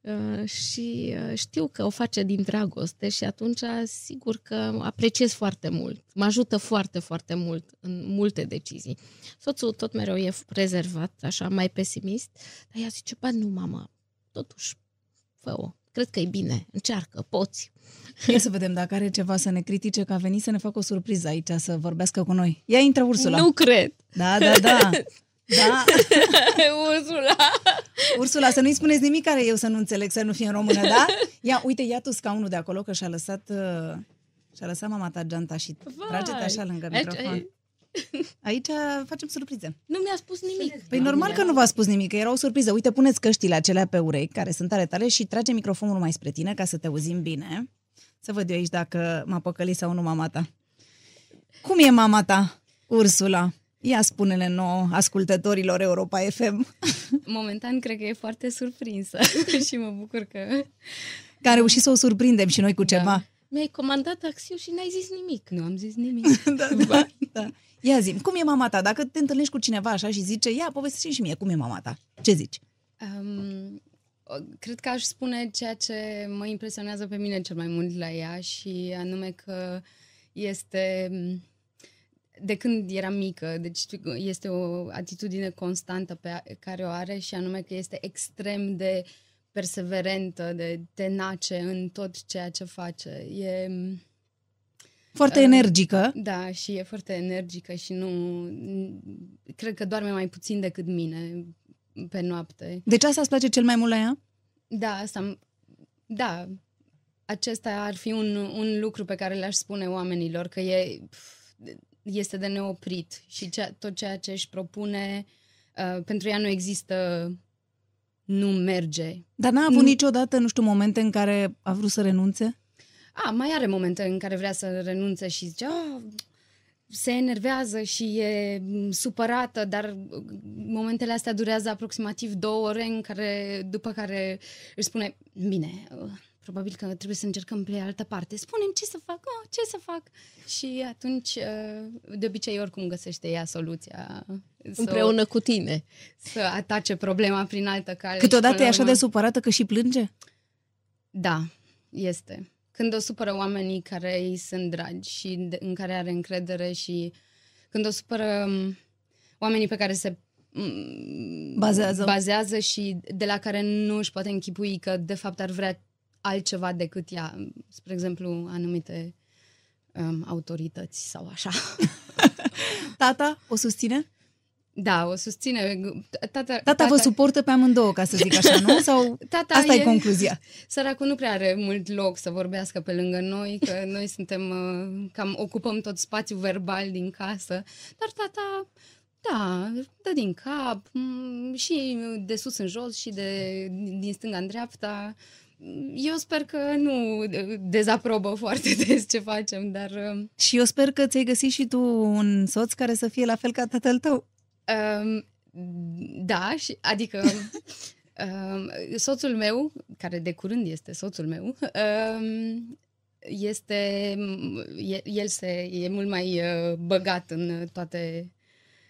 Uh, și uh, știu că o face din dragoste și atunci sigur că apreciez foarte mult. Mă ajută foarte, foarte mult în multe decizii. Soțul tot mereu e rezervat, așa, mai pesimist, dar ea zice, bă, nu, mamă, totuși, fă-o. Cred că e bine, încearcă, poți. Ia să vedem dacă are ceva să ne critique, că a venit să ne facă o surpriză aici, să vorbească cu noi. Ia intră Ursula. Nu cred. Da, da, da. <laughs> Da. <laughs> Ursula. Ursula, să nu-i spuneți nimic care eu să nu înțeleg, să nu fie în română, da? Ia, uite, ia tu scaunul de acolo, că și-a lăsat, uh, și-a lăsat mama ta geanta și trage-te așa lângă microfon. Aici facem surprize. Nu mi-a spus nimic. Păi normal că nu v-a spus nimic, că era o surpriză. Uite, puneți căștile acelea pe urechi, care sunt ale tale, și trage microfonul mai spre tine, ca să te auzim bine. Să văd eu aici dacă m-a păcălit sau nu mama ta. Cum e mama ta, Ursula? Ia spune-ne nouă, ascultătorilor Europa FM. <laughs> Momentan cred că e foarte surprinsă <laughs> și mă bucur că... Că a reușit să o surprindem și noi cu da. ceva. Mi-ai comandat taxiul și n-ai zis nimic. Nu am zis nimic. <laughs> da, da, da. Ia zi cum e mama ta? Dacă te întâlnești cu cineva așa și zice, ia, povestește și mie, cum e mama ta? Ce zici? Um, cred că aș spune ceea ce mă impresionează pe mine cel mai mult la ea și anume că este de când eram mică, deci este o atitudine constantă pe care o are și anume că este extrem de perseverentă, de tenace în tot ceea ce face. E foarte uh, energică. Da, și e foarte energică și nu... Cred că doarme mai puțin decât mine pe noapte. Deci asta îți place cel mai mult la ea? Da, asta... Da, acesta ar fi un, un lucru pe care le-aș spune oamenilor, că e, este de neoprit și cea, tot ceea ce își propune, uh, pentru ea nu există, nu merge. Dar n-a avut nu... niciodată, nu știu, momente în care a vrut să renunțe? A, mai are momente în care vrea să renunțe și zice, oh, se enervează și e supărată, dar momentele astea durează aproximativ două ore în care, după care își spune, bine, probabil că trebuie să încercăm pe altă parte. Spunem ce să fac, oh, ce să fac. Și atunci, de obicei, oricum găsește ea soluția. Împreună să, cu tine. Să atace problema prin altă cale. Câteodată e așa de supărată că și plânge? Da, este când o supără oamenii care îi sunt dragi și de, în care are încredere și când o supără um, oamenii pe care se um, bazează. bazează și de la care nu își poate închipui că de fapt ar vrea altceva decât ea, spre exemplu anumite um, autorități sau așa. <laughs> Tata o susține? Da, o susține. Tata, tata, tata vă suportă pe amândouă, ca să zic așa, nu? <laughs> Sau tata asta e, e concluzia? Săracul nu prea are mult loc să vorbească pe lângă noi, că noi suntem, uh, cam ocupăm tot spațiul verbal din casă, dar tata Da, dă din cap, m, și de sus în jos și de, din stânga în dreapta. Eu sper că nu dezaprobă foarte <laughs> des ce facem, dar... um, Și eu sper că ți-ai găsit și tu un soț care să fie la fel ca tatăl tău. Um, da, și, adică um, <laughs> soțul meu, care de curând este soțul meu, um, este, e- el se, e mult mai uh, băgat în toate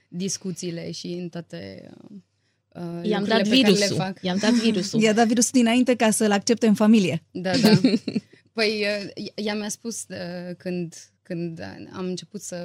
discuțiile și în toate uh, I-am lucrurile dat pe care le virusul. fac. I-am dat virusul. I-a dat virusul dinainte ca să-l accepte în familie. Da, da. <laughs> Păi, uh, ea mi-a spus uh, când, când am început să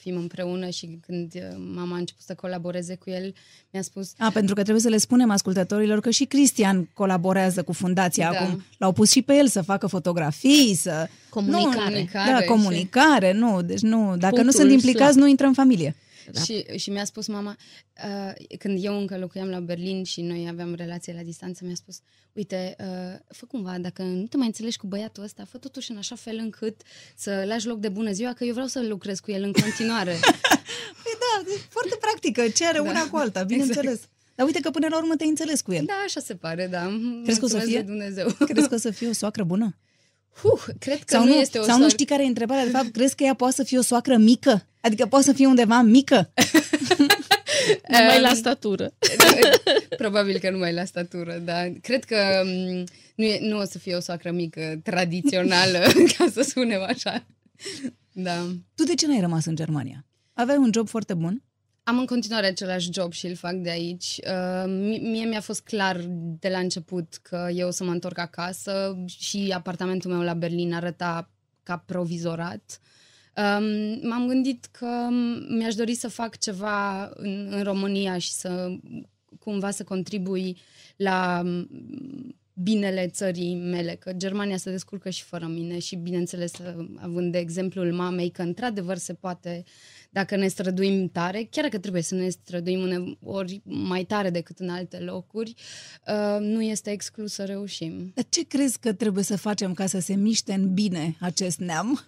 fim împreună și când uh, mama a început să colaboreze cu el, mi-a spus A, pentru că trebuie să le spunem ascultătorilor că și Cristian colaborează cu fundația Da. acum. L-au pus și pe el să facă fotografii, să... Comunicare. Nu, Comunicare da, și- comunicare, nu. Deci nu, dacă nu Punctul sunt implicați, slab. nu intră în familie. Da. Și, și mi-a spus mama, uh, când eu încă locuiam la Berlin și noi aveam relație la distanță, mi-a spus, uite, uh, fă cumva, dacă nu te mai înțelegi cu băiatul ăsta, fă totuși în așa fel încât să lași loc de bună ziua, că eu vreau să lucrez cu el în continuare. <laughs> Păi da, e foarte practică. Ce are Da. una cu alta, bineînțeles. Exact. Dar uite că până la urmă te-ai înțeles cu el. da, așa se pare, da. Crezi că o să Mulțumesc fie? lui Dumnezeu. Crezi că o să fie o soacră bună? Huh, cred că Sau nu, nu, este o sau nu soartă- știi care e întrebarea? De fapt, crezi că ea poate să fie o soacră mică? Adică poate să fie undeva mică? <laughs> Numai la Um, statură. Probabil că numai la statură, da. Cred că m, nu, e, nu o să fie o soacră mică tradițională, <laughs> ca să spunem așa. Da. Tu de ce n-ai rămas în Germania? Aveai un job foarte bun? Am în continuare același job și îl fac de aici. Uh, mi- mie mi-a fost clar de la început că eu o să mă întorc acasă și apartamentul meu la Berlin arăta ca provizorat. Um, m-am gândit că mi-aș dori să fac ceva în, în România și să cumva să contribui la mm, binele țării mele, că Germania se descurcă și fără mine și bineînțeles având de exemplul mamei că într-adevăr se poate dacă ne străduim tare, chiar dacă trebuie să ne străduim uneori mai tare decât în alte locuri, uh, nu este exclus să reușim. Dar ce crezi că trebuie să facem ca să se miște în bine acest neam? <laughs>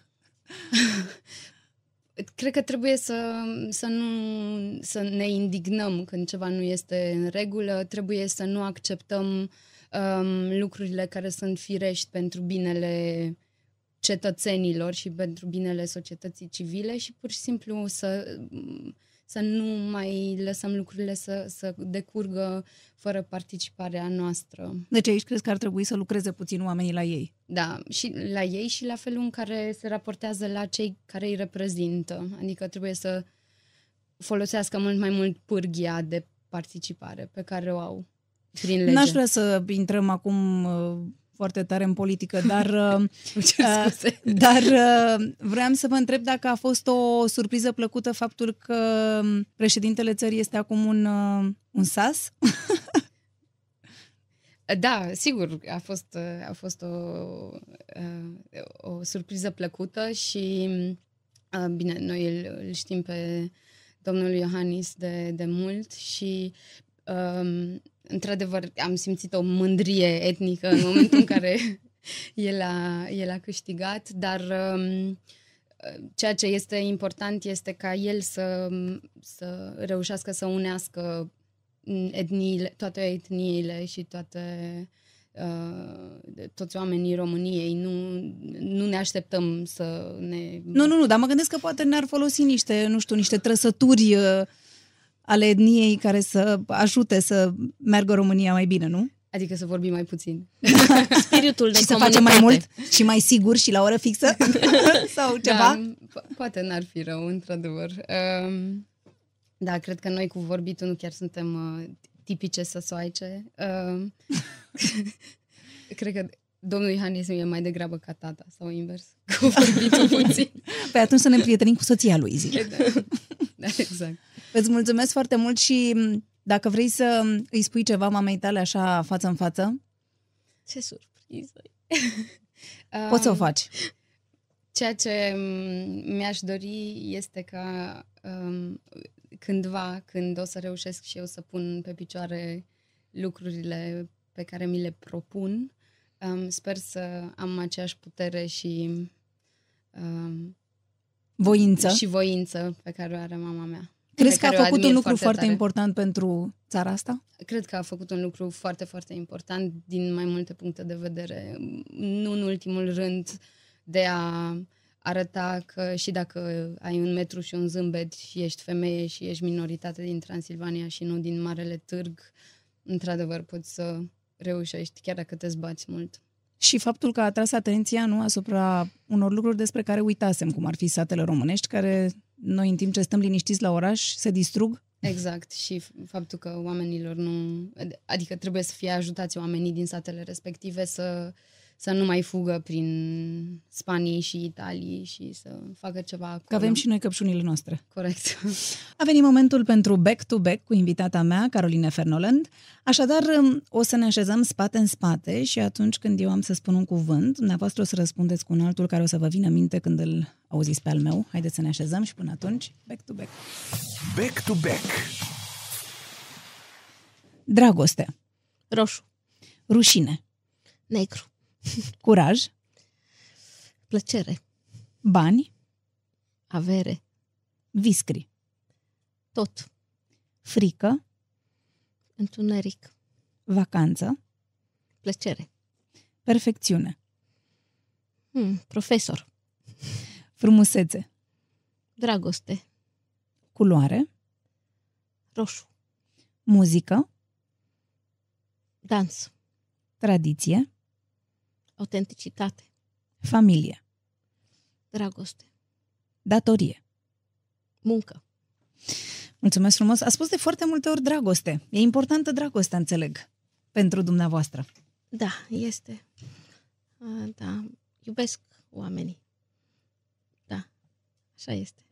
Cred că trebuie să, să nu să ne indignăm când ceva nu este în regulă, trebuie să nu acceptăm um, lucrurile care sunt firești pentru binele cetățenilor și pentru binele societății civile și pur și simplu să, să nu mai lăsăm lucrurile să, să decurgă fără participarea noastră. Deci aici crezi că ar trebui să lucreze puțin oamenii la ei. Da, și la ei și la felul în care se raportează la cei care îi reprezintă. Adică trebuie să folosească mult mai mult pârghia de participare pe care o au prin lege. N-aș vrea să intrăm acum uh, foarte tare în politică, dar, <laughs> uh, Îmi cer uh, scuze. <laughs> dar uh, vreau să vă întreb dacă a fost o surpriză plăcută faptul că președintele țării este acum un, uh, un sas. <laughs> Da, sigur, a fost, a fost o, o surpriză plăcută și uh, bine, noi îl, îl știm pe domnul Iohannis de, de mult și um, într-adevăr am simțit o mândrie etnică în momentul în care <laughs> el a, el a câștigat, dar um, ceea ce este important este ca el să, să reușească să unească etniile, toate etniile și toate uh, toți oamenii României. Nu, nu ne așteptăm să ne... Nu, nu, nu, dar mă gândesc că poate ne-ar folosi niște, nu știu, niște trăsături uh, ale etniei care să ajute să meargă România mai bine, nu? Adică să vorbim mai puțin. <laughs> Spiritul de și să comunitate. facem mai mult și mai sigur și la oră fixă? <laughs> Sau ceva? Da, po- poate n-ar fi rău, într-adevăr. Um, da, cred că noi cu vorbitul nu chiar suntem uh, tipice săsoaice. Uh, <laughs> cred că domnul Iohannis e mai degrabă ca tata sau invers, cu vorbitul puțin. Păi atunci să ne prietenim cu soția lui, zic. da, da, exact. Îți mulțumesc foarte mult și m, dacă vrei să m, îi spui ceva mamei tale așa față în față, Ce surpriză. <laughs> poți să o Um, faci. Ceea ce mm, mi-aș dori este ca um, cândva, când o să reușesc și eu să pun pe picioare lucrurile pe care mi le propun, um, sper să am aceeași putere și, um, Voință. și voință pe care o are mama mea. Crezi că care a o făcut un admir lucru foarte, tare. important pentru țara asta? Cred că a făcut un lucru foarte, foarte important din mai multe puncte de vedere. Nu în ultimul rând de a arăta că și dacă ai un metru și un zâmbet și ești femeie și ești minoritate din Transilvania și nu din Marele Târg, într-adevăr poți să reușești, chiar dacă te zbați mult. Și faptul că a atras atenția nu asupra unor lucruri despre care uitasem, cum ar fi satele românești, care noi în timp ce stăm liniștiți la oraș se distrug. Exact, și f- faptul că oamenilor nu... Adică trebuie să fie ajutați oamenii din satele respective să, să nu mai fugă prin Spanii și Italii și să facă ceva acolo. Că avem și noi căpșunile noastre. Corect. A venit momentul pentru Back to Back cu invitata mea, Caroline Fernoland. Așadar, o să ne așezăm spate în spate și atunci când eu am să spun un cuvânt, dumneavoastră o să răspundeți cu un altul care o să vă vină în minte când îl auziți pe al meu. Haideți să ne așezăm și până atunci, Back to Back. Back to back. Dragoste, Roșu. rușine, Negru. <laughs> curaj, Plăcere. bani, Avere. viscri, Tot. frică, Întuneric. vacanță, Plăcere. perfecțiune, Hmm, profesor. frumusețe, Dragoste. culoare, Roșu. muzică, Dans. tradiție, Autenticitate. familie, Dragoste. datorie. Muncă. Mulțumesc frumos. A spus de foarte multe ori dragoste. E importantă dragostea, înțeleg, pentru dumneavoastră. Da, este. A, da, iubesc oamenii. Da, așa este.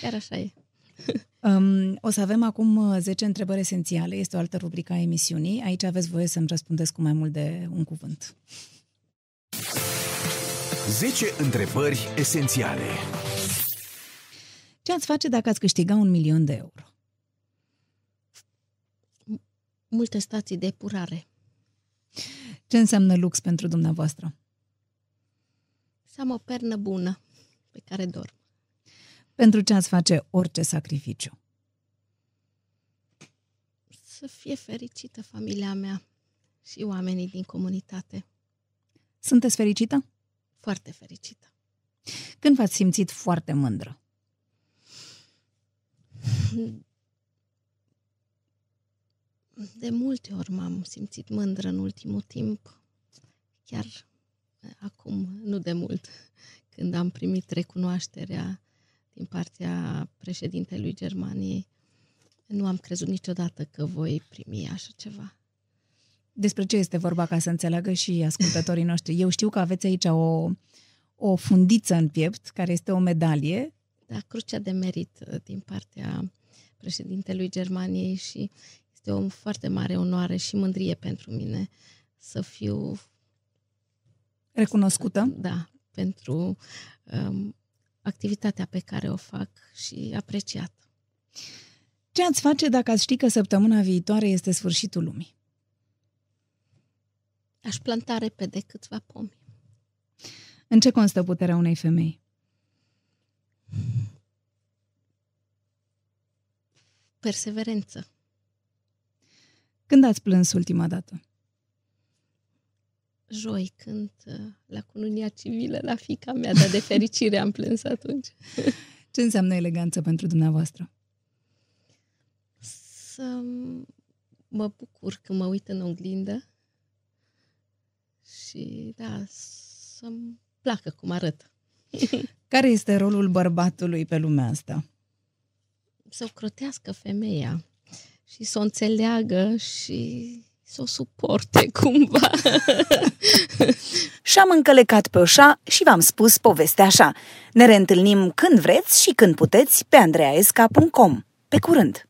Chiar așa e. <laughs> Um, o să avem acum uh, 10 întrebări esențiale. Este o altă rubrică a emisiunii. Aici aveți voie să-mi răspundeți cu mai mult de un cuvânt. 10 întrebări esențiale. Ce ați face dacă ați câștiga un milion de euro? Multe stații de epurare. Ce înseamnă lux pentru dumneavoastră? Să am o pernă bună pe care dorm. Pentru ce ați face orice sacrificiu? Să fie fericită familia mea și oamenii din comunitate. Sunteți fericită? Foarte fericită. Când v-ați simțit foarte mândră? De multe ori m-am simțit mândră în ultimul timp, chiar eh, acum, nu de mult, când am primit recunoașterea din partea președintelui Germaniei, nu am crezut niciodată că voi primi așa ceva. Despre ce este vorba ca să înțeleagă și ascultătorii noștri? Eu știu că aveți aici o, o fundiță în piept, care este o medalie. Da, crucea de merit eh, din partea președintelui Germaniei și este o foarte mare onoare și mândrie pentru mine să fiu Recunoscută? Da, pentru um, activitatea pe care o fac și apreciat. Ce ați face dacă ați ști că săptămâna viitoare este sfârșitul lumii? Aș planta repede câțiva pomi. În ce constă puterea unei femei? Perseverență. Când ați plâns ultima dată? Joi, când uh, la cununia civilă, la fica mea, dar de fericire am plâns atunci. <laughs> Ce înseamnă eleganță pentru dumneavoastră? Să mă bucur când mă uit în oglindă și, da, să-mi placă cum arăt. <laughs> Care este rolul bărbatului pe lumea asta? Să o crotească femeia și să o înțeleagă și să o suporte <laughs> cumva. <laughs> Și-am încălecat pe oșa și v-am spus povestea așa. Ne reîntâlnim când vreți și când puteți pe andreaesca.com. Pe curând!